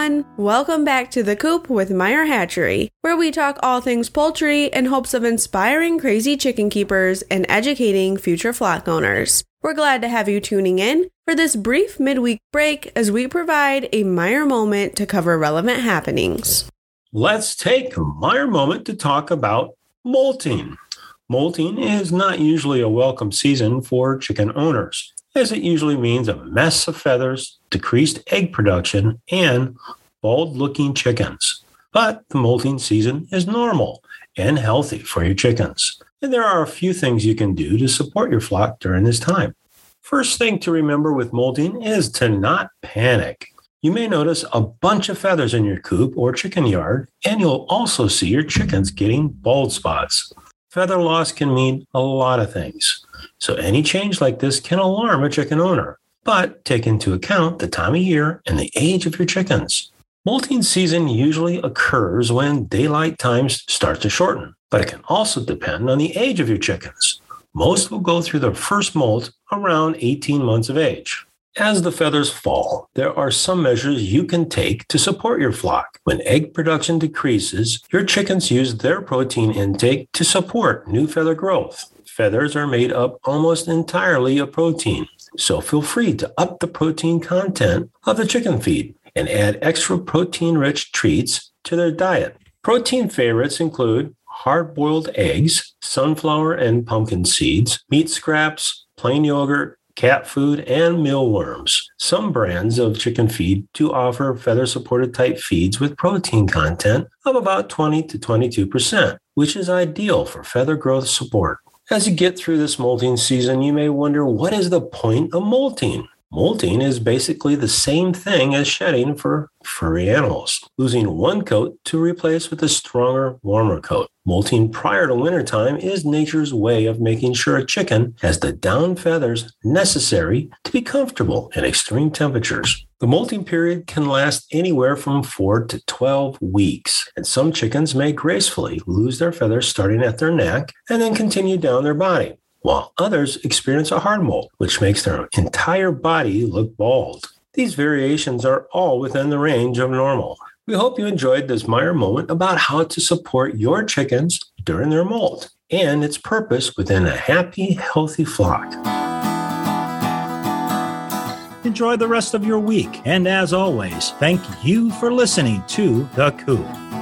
Welcome back to The Coop with Meyer Hatchery, where we talk all things poultry in hopes of inspiring crazy chicken keepers and educating future flock owners. We're glad to have you tuning in for this brief midweek break as we provide a Meyer moment to cover relevant happenings. Let's take a Meyer moment to talk about molting. Molting is not usually a welcome season for chicken owners, as it usually means a mess of feathers, decreased egg production, and bald looking chickens. But the molting season is normal and healthy for your chickens. And there are a few things you can do to support your flock during this time. First thing to remember with molting is to not panic. You may notice a bunch of feathers in your coop or chicken yard, and you'll also see your chickens getting bald spots. Feather loss can mean a lot of things, so any change like this can alarm a chicken owner. But take into account the time of year and the age of your chickens. Molting season usually occurs when daylight times start to shorten, but it can also depend on the age of your chickens. Most will go through their first molt around 18 months of age. As the feathers fall, there are some measures you can take to support your flock. When egg production decreases, your chickens use their protein intake to support new feather growth. Feathers are made up almost entirely of protein, so feel free to up the protein content of the chicken feed and add extra protein rich treats to their diet. Protein favorites include hard boiled eggs, sunflower and pumpkin seeds, meat scraps, plain yogurt, cat food, and mealworms. Some brands of chicken feed do offer feather supported type feeds with protein content of about 20 to 22%, which is ideal for feather growth support. As you get through this molting season, you may wonder what is the point of molting? Molting is basically the same thing as shedding for furry animals, losing one coat to replace with a stronger, warmer coat. Molting prior to wintertime is nature's way of making sure a chicken has the down feathers necessary to be comfortable in extreme temperatures. The molting period can last anywhere from 4 to 12 weeks, and some chickens may gracefully lose their feathers starting at their neck and then continue down their body while others experience a hard molt, which makes their entire body look bald. These variations are all within the range of normal. We hope you enjoyed this Meyer moment about how to support your chickens during their molt and its purpose within a happy, healthy flock. Enjoy the rest of your week. And as always, thank you for listening to The Coop.